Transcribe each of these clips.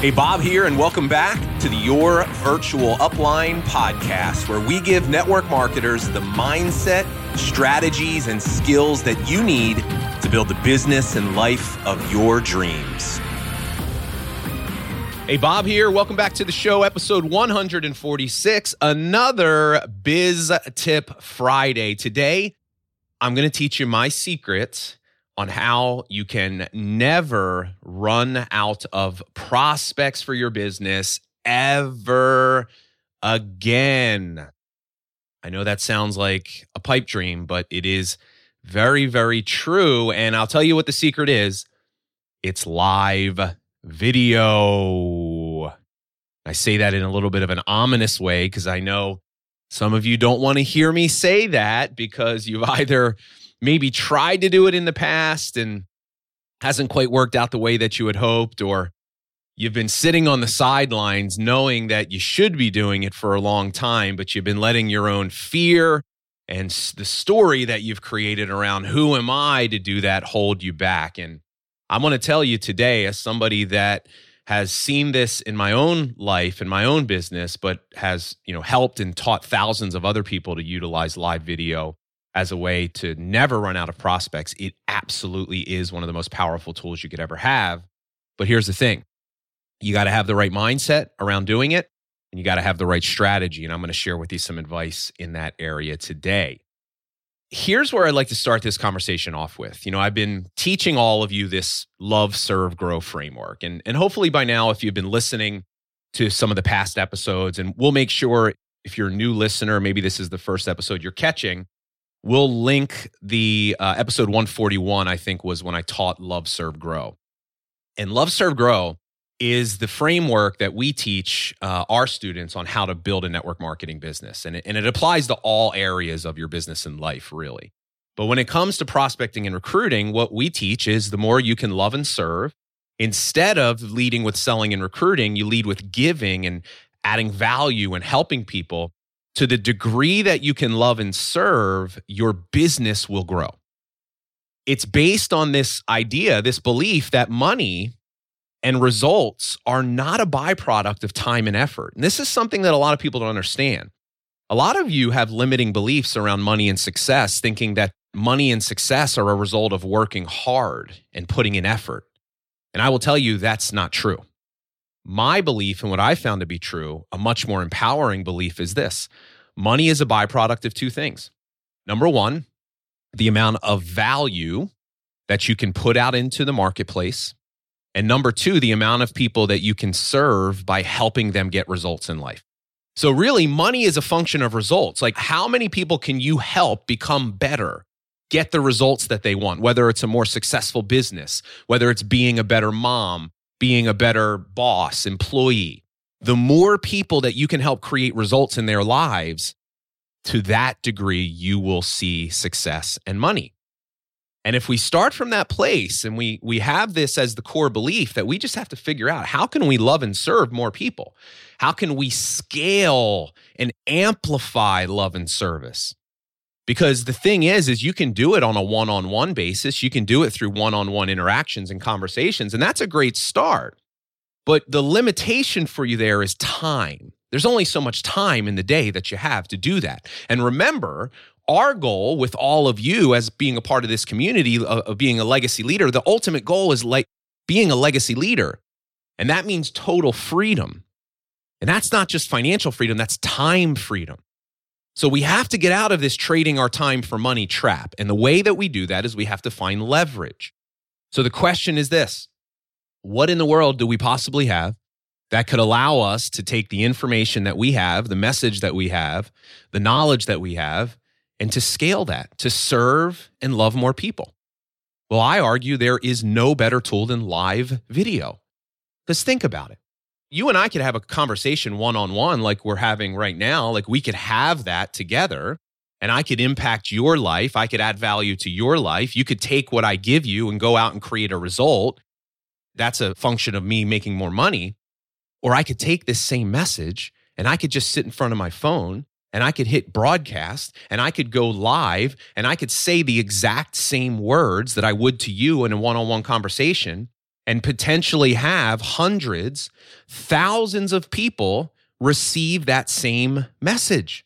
Hey, Bob here, and welcome back to the Your Virtual Upline podcast, where we give network marketers the mindset, strategies, and skills that you need to build the business and life of your dreams. Hey, Bob here. Welcome back to the show, episode 146, another Biz Tip Friday. Today, I'm going to teach you my secret on how you can never run out of prospects for your business ever again. I know that sounds like a pipe dream, but it is very, very true. And I'll tell you what the secret is it's live video. I say that in a little bit of an ominous way because I know some of you don't want to hear me say that because you've either maybe tried to do it in the past and hasn't quite worked out the way that you had hoped, or you've been sitting on the sidelines knowing that you should be doing it for a long time, but you've been letting your own fear and the story that you've created around who am I to do that hold you back. And I'm going to tell you today, as somebody that has seen this in my own life in my own business but has you know helped and taught thousands of other people to utilize live video as a way to never run out of prospects, it absolutely is one of the most powerful tools you could ever have. But here's the thing you got to have the right mindset around doing it, and you got to have the right strategy. And I'm going to share with you some advice in that area today. Here's where I'd like to start this conversation off with. You know, I've been teaching all of you this love, serve, grow framework. And, and hopefully by now, if you've been listening to some of the past episodes, and we'll make sure if you're a new listener, maybe this is the first episode you're catching, We'll link the uh, episode 141, I think, was when I taught Love, Serve, Grow. And Love, Serve, Grow is the framework that we teach uh, our students on how to build a network marketing business. And it, and it applies to all areas of your business and life, really. But when it comes to prospecting and recruiting, what we teach is the more you can love and serve, instead of leading with selling and recruiting, you lead with giving and adding value and helping people to the degree that you can love and serve, your business will grow. It's based on this idea, this belief that money and results are not a byproduct of time and effort. And this is something that a lot of people don't understand. A lot of you have limiting beliefs around money and success, thinking that money and success are a result of working hard and putting in effort. And I will tell you that's not true. My belief and what I found to be true, a much more empowering belief, is this money is a byproduct of two things. Number one, the amount of value that you can put out into the marketplace. And number two, the amount of people that you can serve by helping them get results in life. So, really, money is a function of results. Like, how many people can you help become better, get the results that they want, whether it's a more successful business, whether it's being a better mom, being a better boss, employee. The more people that you can help create results in their lives, to that degree, you will see success and money. And if we start from that place and we we have this as the core belief that we just have to figure out how can we love and serve more people? How can we scale and amplify love and service? Because the thing is is you can do it on a one-on-one basis. You can do it through one-on-one interactions and conversations and that's a great start. But the limitation for you there is time. There's only so much time in the day that you have to do that. And remember our goal with all of you as being a part of this community of, of being a legacy leader the ultimate goal is like being a legacy leader. And that means total freedom. And that's not just financial freedom that's time freedom so we have to get out of this trading our time for money trap. And the way that we do that is we have to find leverage. So the question is this What in the world do we possibly have that could allow us to take the information that we have, the message that we have, the knowledge that we have, and to scale that, to serve and love more people? Well, I argue there is no better tool than live video. Because think about it you and I could have a conversation one on one like we're having right now. Like we could have that together and I could impact your life. I could add value to your life. You could take what I give you and go out and create a result. That's a function of me making more money. Or I could take this same message and I could just sit in front of my phone and I could hit broadcast and I could go live and I could say the exact same words that I would to you in a one on one conversation and potentially have hundreds, thousands of people receive that same message.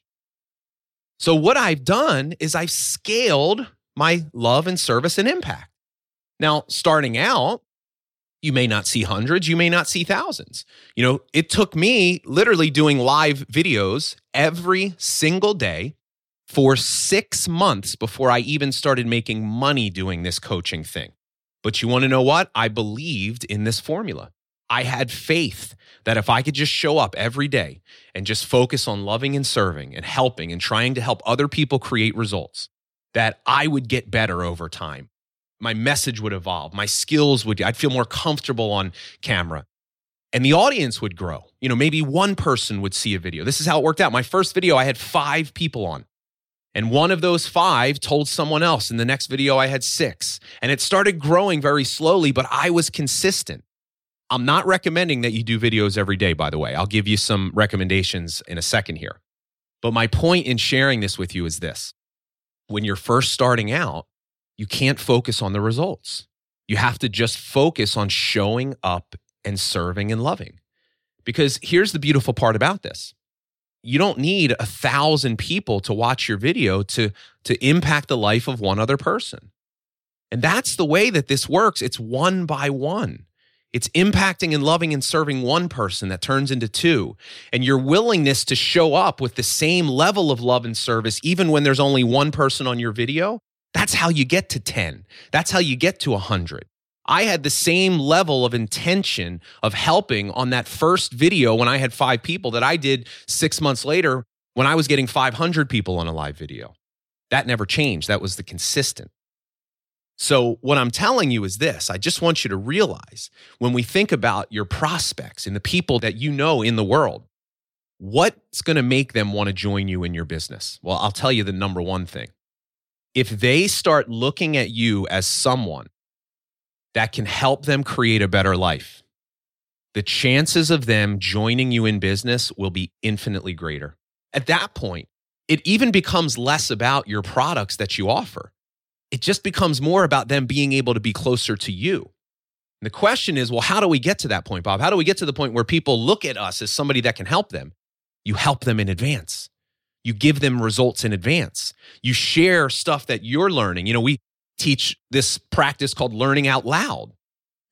So, what I've done is I've scaled my love and service and impact. Now, starting out, you may not see hundreds, you may not see thousands. You know, it took me literally doing live videos every single day for six months before I even started making money doing this coaching thing. But you want to know what? I believed in this formula. I had faith that if I could just show up every day and just focus on loving and serving and helping and trying to help other people create results, that I would get better over time. My message would evolve, my skills would, I'd feel more comfortable on camera. And the audience would grow. You know, maybe one person would see a video. This is how it worked out. My first video, I had five people on. And one of those five told someone else. In the next video, I had six. And it started growing very slowly, but I was consistent. I'm not recommending that you do videos every day, by the way. I'll give you some recommendations in a second here. But my point in sharing this with you is this when you're first starting out, you can't focus on the results. You have to just focus on showing up and serving and loving. Because here's the beautiful part about this you don't need a thousand people to watch your video to, to impact the life of one other person. And that's the way that this works. It's one by one. It's impacting and loving and serving one person that turns into two. And your willingness to show up with the same level of love and service, even when there's only one person on your video, that's how you get to 10. That's how you get to 100. I had the same level of intention of helping on that first video when I had five people that I did six months later when I was getting 500 people on a live video. That never changed. That was the consistent. So, what I'm telling you is this I just want you to realize when we think about your prospects and the people that you know in the world, what's going to make them want to join you in your business? Well, I'll tell you the number one thing. If they start looking at you as someone that can help them create a better life, the chances of them joining you in business will be infinitely greater. At that point, it even becomes less about your products that you offer it just becomes more about them being able to be closer to you. And the question is, well, how do we get to that point, Bob? How do we get to the point where people look at us as somebody that can help them? You help them in advance. You give them results in advance. You share stuff that you're learning. You know, we teach this practice called learning out loud.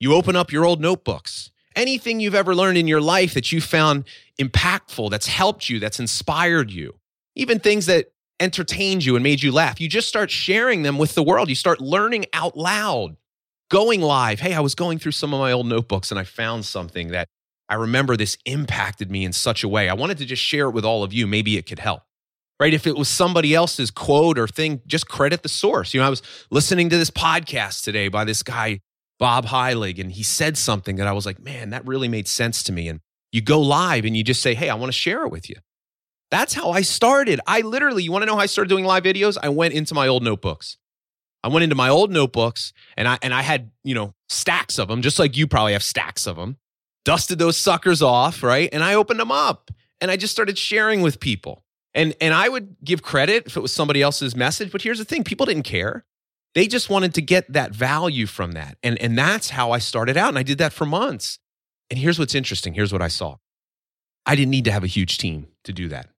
You open up your old notebooks. Anything you've ever learned in your life that you found impactful, that's helped you, that's inspired you, even things that entertained you and made you laugh. You just start sharing them with the world. You start learning out loud, going live. Hey, I was going through some of my old notebooks and I found something that I remember this impacted me in such a way. I wanted to just share it with all of you. Maybe it could help. Right? If it was somebody else's quote or thing, just credit the source. You know, I was listening to this podcast today by this guy, Bob Heilig, and he said something that I was like, man, that really made sense to me. And you go live and you just say, hey, I want to share it with you. That's how I started. I literally, you want to know how I started doing live videos? I went into my old notebooks. I went into my old notebooks and I and I had, you know, stacks of them, just like you probably have stacks of them. Dusted those suckers off, right? And I opened them up and I just started sharing with people. And and I would give credit if it was somebody else's message, but here's the thing, people didn't care. They just wanted to get that value from that. And and that's how I started out and I did that for months. And here's what's interesting, here's what I saw. I didn't need to have a huge team to do that.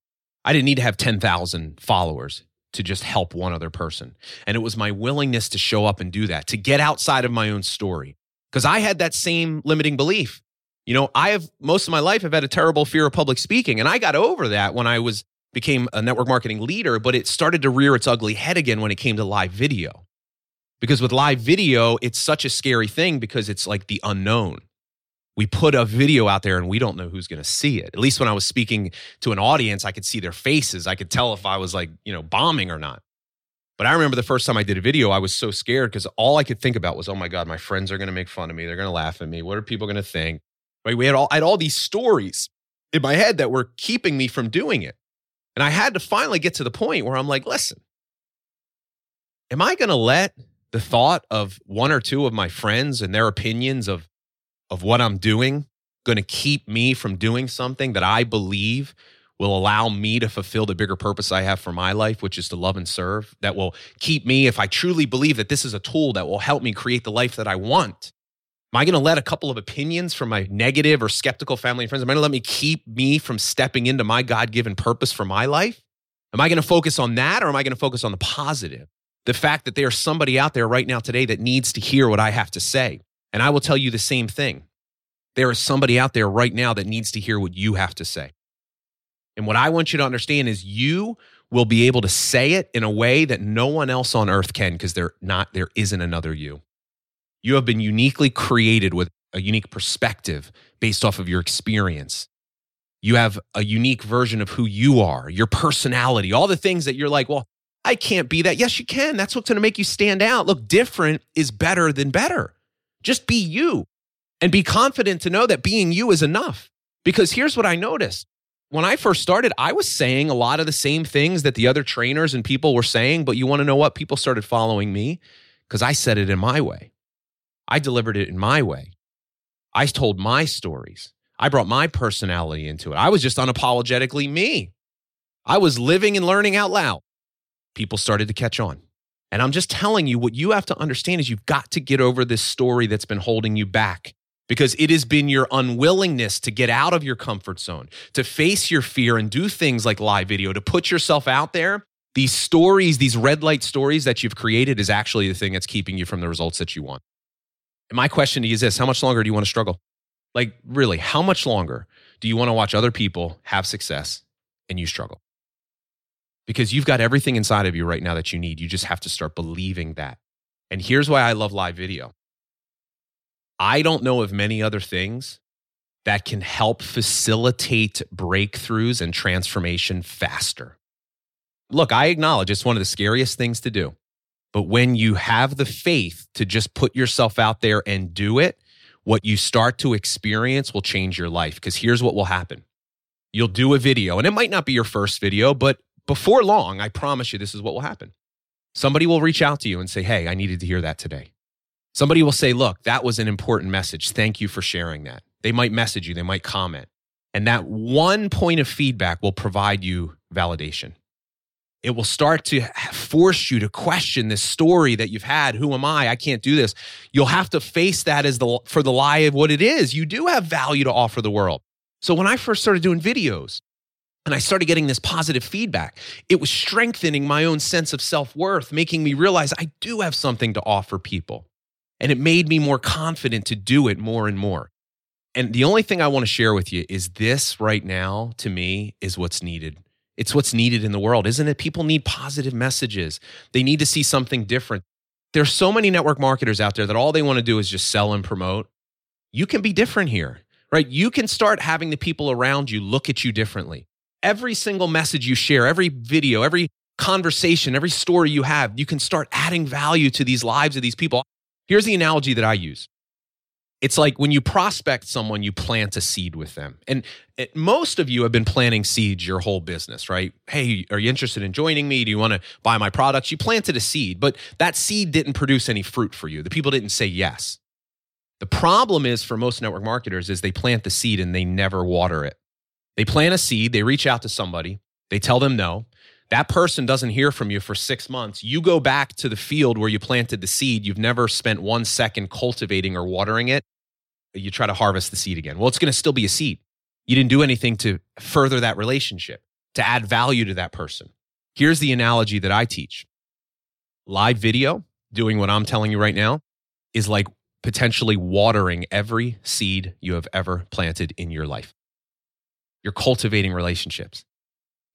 I didn't need to have 10,000 followers to just help one other person. And it was my willingness to show up and do that, to get outside of my own story. Because I had that same limiting belief. You know, I have most of my life have had a terrible fear of public speaking. And I got over that when I was became a network marketing leader, but it started to rear its ugly head again when it came to live video. Because with live video, it's such a scary thing because it's like the unknown we put a video out there and we don't know who's going to see it. At least when I was speaking to an audience, I could see their faces. I could tell if I was like, you know, bombing or not. But I remember the first time I did a video, I was so scared because all I could think about was, oh my God, my friends are going to make fun of me. They're going to laugh at me. What are people going to think? Right? We had all, I had all these stories in my head that were keeping me from doing it. And I had to finally get to the point where I'm like, listen, am I going to let the thought of one or two of my friends and their opinions of of what I'm doing going to keep me from doing something that I believe will allow me to fulfill the bigger purpose I have for my life, which is to love and serve, that will keep me, if I truly believe that this is a tool that will help me create the life that I want, Am I going to let a couple of opinions from my negative or skeptical family and friends, am I going to let me keep me from stepping into my God given purpose for my life? Am I going to focus on that or am I going to focus on the positive? The fact that there's somebody out there right now today that needs to hear what I have to say. And I will tell you the same thing. There is somebody out there right now that needs to hear what you have to say. And what I want you to understand is you will be able to say it in a way that no one else on earth can because there not there isn't another you. You have been uniquely created with a unique perspective based off of your experience. You have a unique version of who you are, your personality, all the things that you're like, well, I can't be that. Yes, you can. That's what's going to make you stand out. Look, different is better than better. Just be you and be confident to know that being you is enough. Because here's what I noticed. When I first started, I was saying a lot of the same things that the other trainers and people were saying, but you want to know what? People started following me because I said it in my way. I delivered it in my way. I told my stories. I brought my personality into it. I was just unapologetically me. I was living and learning out loud. People started to catch on. And I'm just telling you what you have to understand is you've got to get over this story that's been holding you back because it has been your unwillingness to get out of your comfort zone, to face your fear and do things like live video, to put yourself out there. These stories, these red light stories that you've created is actually the thing that's keeping you from the results that you want. My question to you is this How much longer do you want to struggle? Like, really, how much longer do you want to watch other people have success and you struggle? Because you've got everything inside of you right now that you need. You just have to start believing that. And here's why I love live video I don't know of many other things that can help facilitate breakthroughs and transformation faster. Look, I acknowledge it's one of the scariest things to do. But when you have the faith to just put yourself out there and do it, what you start to experience will change your life. Because here's what will happen you'll do a video, and it might not be your first video, but before long, I promise you, this is what will happen. Somebody will reach out to you and say, Hey, I needed to hear that today. Somebody will say, Look, that was an important message. Thank you for sharing that. They might message you, they might comment. And that one point of feedback will provide you validation it will start to force you to question this story that you've had. Who am i? I can't do this. You'll have to face that as the for the lie of what it is. You do have value to offer the world. So when i first started doing videos and i started getting this positive feedback it was strengthening my own sense of self-worth making me realize i do have something to offer people. And it made me more confident to do it more and more. And the only thing i want to share with you is this right now to me is what's needed it's what's needed in the world, isn't it? People need positive messages. They need to see something different. There's so many network marketers out there that all they want to do is just sell and promote. You can be different here, right? You can start having the people around you look at you differently. Every single message you share, every video, every conversation, every story you have, you can start adding value to these lives of these people. Here's the analogy that I use it's like when you prospect someone, you plant a seed with them. And it, most of you have been planting seeds your whole business, right? Hey, are you interested in joining me? Do you want to buy my products? You planted a seed, but that seed didn't produce any fruit for you. The people didn't say yes. The problem is for most network marketers is they plant the seed and they never water it. They plant a seed, they reach out to somebody, they tell them no. That person doesn't hear from you for six months. You go back to the field where you planted the seed. You've never spent one second cultivating or watering it. You try to harvest the seed again. Well, it's going to still be a seed. You didn't do anything to further that relationship, to add value to that person. Here's the analogy that I teach live video, doing what I'm telling you right now, is like potentially watering every seed you have ever planted in your life. You're cultivating relationships.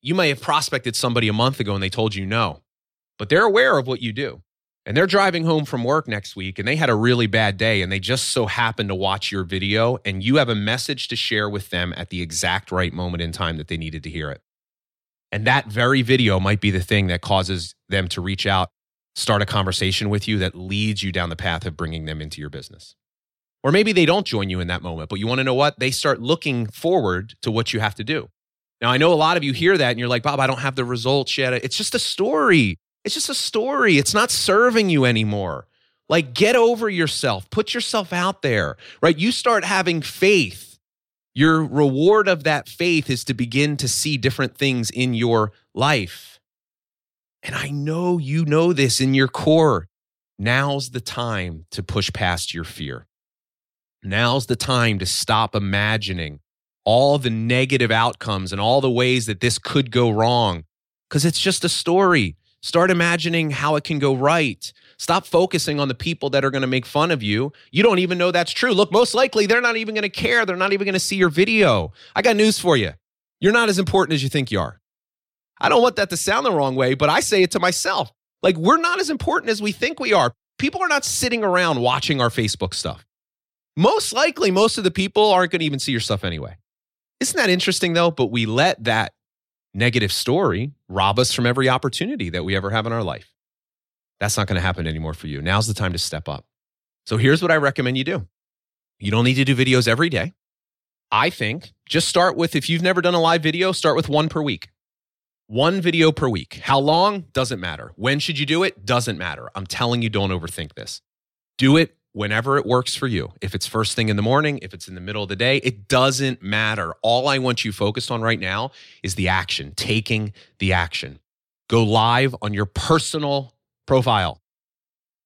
You may have prospected somebody a month ago and they told you no, but they're aware of what you do. And they're driving home from work next week and they had a really bad day and they just so happened to watch your video and you have a message to share with them at the exact right moment in time that they needed to hear it. And that very video might be the thing that causes them to reach out, start a conversation with you that leads you down the path of bringing them into your business. Or maybe they don't join you in that moment, but you want to know what? They start looking forward to what you have to do. Now, I know a lot of you hear that and you're like, Bob, I don't have the results yet. It's just a story. It's just a story. It's not serving you anymore. Like, get over yourself, put yourself out there, right? You start having faith. Your reward of that faith is to begin to see different things in your life. And I know you know this in your core. Now's the time to push past your fear. Now's the time to stop imagining all the negative outcomes and all the ways that this could go wrong because it's just a story. Start imagining how it can go right. Stop focusing on the people that are going to make fun of you. You don't even know that's true. Look, most likely they're not even going to care. They're not even going to see your video. I got news for you. You're not as important as you think you are. I don't want that to sound the wrong way, but I say it to myself. Like, we're not as important as we think we are. People are not sitting around watching our Facebook stuff. Most likely, most of the people aren't going to even see your stuff anyway. Isn't that interesting, though? But we let that negative story rob us from every opportunity that we ever have in our life. That's not going to happen anymore for you. Now's the time to step up. So here's what I recommend you do you don't need to do videos every day. I think just start with, if you've never done a live video, start with one per week. One video per week. How long? Doesn't matter. When should you do it? Doesn't matter. I'm telling you, don't overthink this. Do it whenever it works for you. If it's first thing in the morning, if it's in the middle of the day, it doesn't matter. All I want you focused on right now is the action, taking the action. Go live on your personal profile.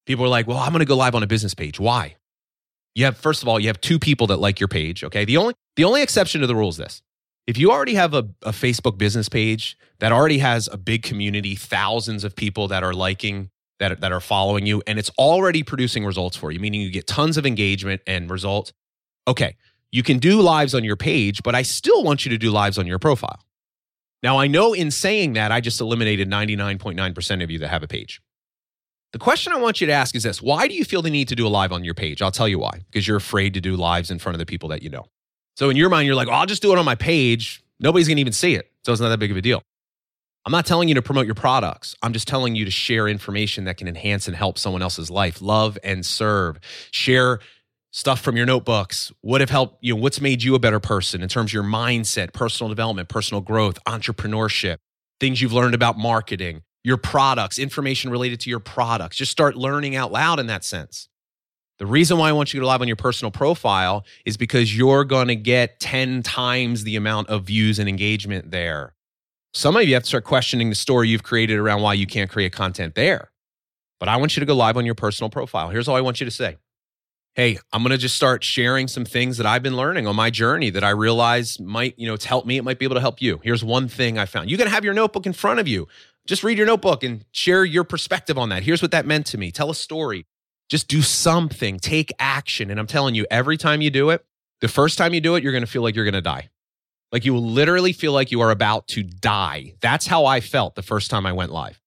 People are like, well, I'm going to go live on a business page. Why? You have, first of all, you have two people that like your page. Okay. The only, the only exception to the rule is this. If you already have a, a Facebook business page that already has a big community, thousands of people that are liking that, that are following you and it's already producing results for you, meaning you get tons of engagement and results. Okay, you can do lives on your page, but I still want you to do lives on your profile. Now, I know in saying that, I just eliminated 99.9% of you that have a page. The question I want you to ask is this Why do you feel the need to do a live on your page? I'll tell you why. Because you're afraid to do lives in front of the people that you know. So in your mind, you're like, oh, I'll just do it on my page. Nobody's going to even see it. So it's not that big of a deal. I'm not telling you to promote your products. I'm just telling you to share information that can enhance and help someone else's life. Love and serve. Share stuff from your notebooks. What have helped you? Know, what's made you a better person in terms of your mindset, personal development, personal growth, entrepreneurship, things you've learned about marketing, your products, information related to your products. Just start learning out loud in that sense. The reason why I want you to live on your personal profile is because you're going to get 10 times the amount of views and engagement there. Some of you have to start questioning the story you've created around why you can't create content there. But I want you to go live on your personal profile. Here's all I want you to say. Hey, I'm going to just start sharing some things that I've been learning on my journey that I realize might, you know, it's helped me. It might be able to help you. Here's one thing I found. You can have your notebook in front of you. Just read your notebook and share your perspective on that. Here's what that meant to me. Tell a story. Just do something. Take action. And I'm telling you, every time you do it, the first time you do it, you're going to feel like you're going to die. Like you will literally feel like you are about to die. That's how I felt the first time I went live.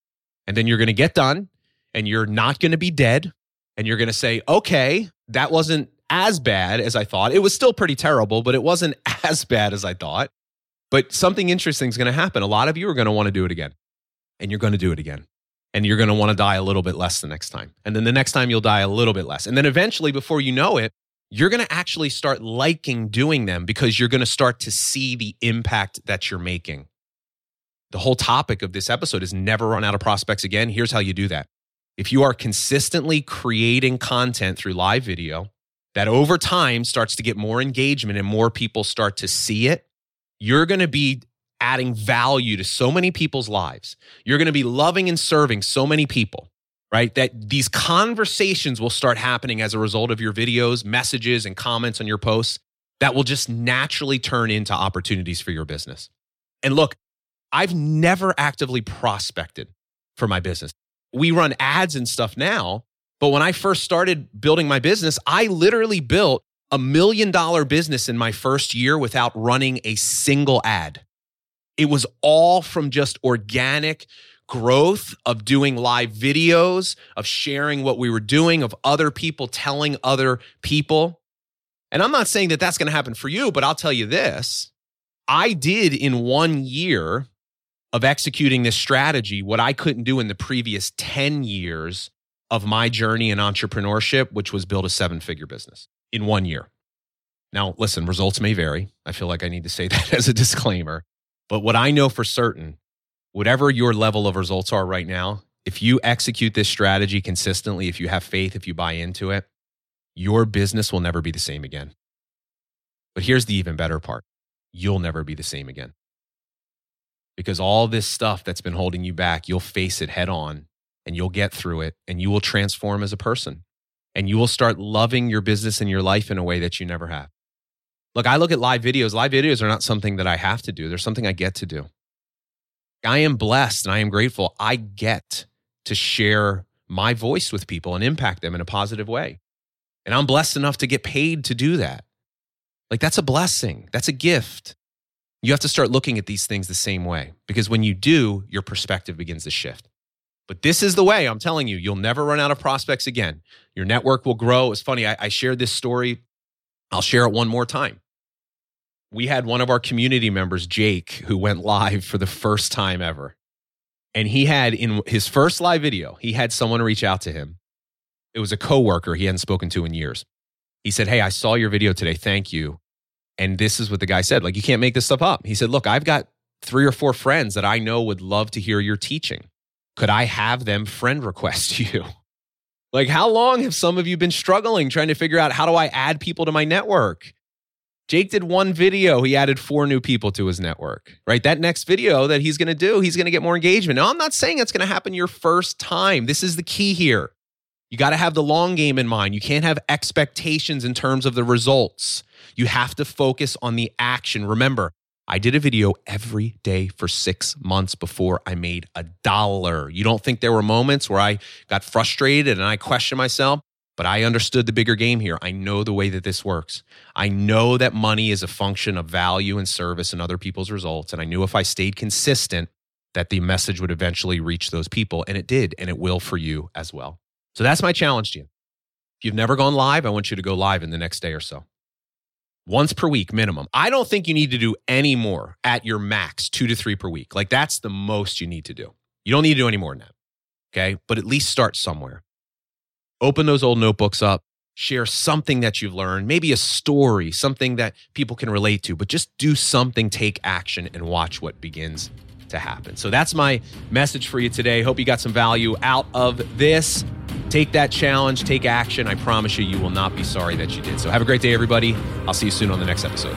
And then you're going to get done and you're not going to be dead. And you're going to say, okay, that wasn't as bad as I thought. It was still pretty terrible, but it wasn't as bad as I thought. But something interesting is going to happen. A lot of you are going to want to do it again. And you're going to do it again. And you're going to want to die a little bit less the next time. And then the next time you'll die a little bit less. And then eventually, before you know it, you're going to actually start liking doing them because you're going to start to see the impact that you're making. The whole topic of this episode is never run out of prospects again. Here's how you do that. If you are consistently creating content through live video that over time starts to get more engagement and more people start to see it, you're going to be adding value to so many people's lives. You're going to be loving and serving so many people right? That these conversations will start happening as a result of your videos, messages, and comments on your posts that will just naturally turn into opportunities for your business. And look, I've never actively prospected for my business. We run ads and stuff now, but when I first started building my business, I literally built a million dollar business in my first year without running a single ad. It was all from just organic growth of doing live videos, of sharing what we were doing, of other people telling other people. And I'm not saying that that's going to happen for you, but I'll tell you this I did in one year of executing this strategy what I couldn't do in the previous 10 years of my journey in entrepreneurship, which was build a seven figure business in one year. Now, listen, results may vary. I feel like I need to say that as a disclaimer. But what I know for certain whatever your level of results are right now, if you execute this strategy consistently, if you have faith, if you buy into it, your business will never be the same again. But here's the even better part you'll never be the same again. Because all this stuff that's been holding you back, you'll face it head on and you'll get through it and you will transform as a person. and you will start loving your business and your life in a way that you never have. Look, I look at live videos. Live videos are not something that I have to do, they're something I get to do. I am blessed and I am grateful. I get to share my voice with people and impact them in a positive way. And I'm blessed enough to get paid to do that. Like, that's a blessing, that's a gift. You have to start looking at these things the same way because when you do, your perspective begins to shift. But this is the way I'm telling you, you'll never run out of prospects again. Your network will grow. It's funny, I, I shared this story. I'll share it one more time. We had one of our community members, Jake, who went live for the first time ever. And he had in his first live video, he had someone reach out to him. It was a coworker he hadn't spoken to in years. He said, Hey, I saw your video today. Thank you. And this is what the guy said like, you can't make this stuff up. He said, Look, I've got three or four friends that I know would love to hear your teaching. Could I have them friend request you? like, how long have some of you been struggling trying to figure out how do I add people to my network? Jake did one video. He added four new people to his network, right? That next video that he's going to do, he's going to get more engagement. Now, I'm not saying it's going to happen your first time. This is the key here. You got to have the long game in mind. You can't have expectations in terms of the results. You have to focus on the action. Remember, I did a video every day for six months before I made a dollar. You don't think there were moments where I got frustrated and I questioned myself? But I understood the bigger game here. I know the way that this works. I know that money is a function of value and service and other people's results. And I knew if I stayed consistent, that the message would eventually reach those people. And it did. And it will for you as well. So that's my challenge to you. If you've never gone live, I want you to go live in the next day or so. Once per week minimum. I don't think you need to do any more at your max, two to three per week. Like that's the most you need to do. You don't need to do any more than that. Okay. But at least start somewhere open those old notebooks up, share something that you've learned, maybe a story, something that people can relate to, but just do something, take action, and watch what begins to happen. So that's my message for you today. Hope you got some value out of this. Take that challenge, take action. I promise you, you will not be sorry that you did. So have a great day, everybody. I'll see you soon on the next episode.